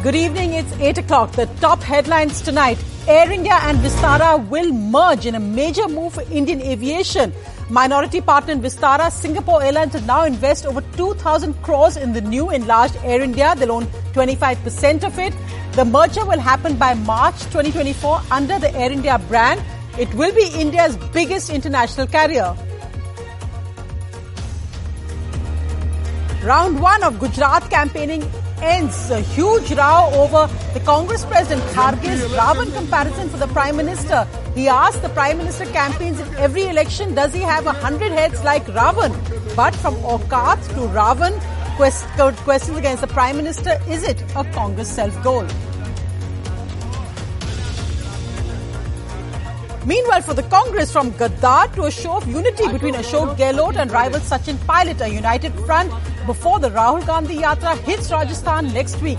Good evening. It's 8 o'clock. The top headlines tonight. Air India and Vistara will merge in a major move for Indian aviation. Minority partner in Vistara, Singapore Airlines will now invest over 2,000 crores in the new enlarged Air India. They'll own 25% of it. The merger will happen by March 2024 under the Air India brand. It will be India's biggest international carrier. Round one of Gujarat campaigning ends. A huge row over the Congress President Kharge's Ravan comparison for the Prime Minister. He asked the Prime Minister campaigns in every election, does he have a hundred heads like Ravan? But from Aukat to Ravan, quest- questions against the Prime Minister, is it a Congress self-goal? Meanwhile, for the Congress, from Gaddar to a show of unity between Ashok Gehlot and rival Sachin Pilot, a united front before the Rahul Gandhi Yatra hits Rajasthan next week.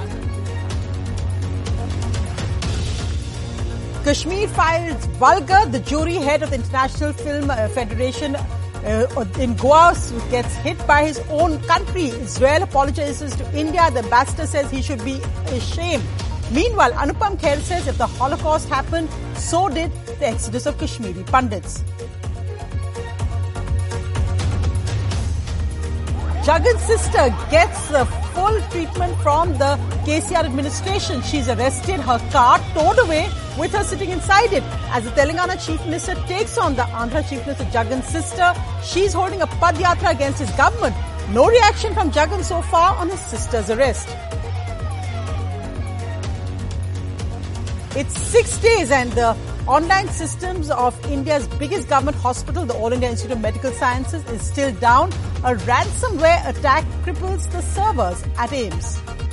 Kashmir files vulgar. The jury head of the International Film uh, Federation uh, in Goa gets hit by his own country. Israel apologizes to India. The ambassador says he should be ashamed. Meanwhile, Anupam Kher says if the Holocaust happened, so did the exodus of Kashmiri Pandits. Jagan's sister gets the full treatment from the KCR administration. She's arrested, her car towed away with her sitting inside it. As the Telangana Chief Minister takes on the Andhra Chief Minister Jagan's sister, she's holding a padyatra against his government. No reaction from Jagan so far on his sister's arrest. It's six days and the online systems of India's biggest government hospital, the All India Institute of Medical Sciences, is still down. A ransomware attack cripples the servers at AIIMS.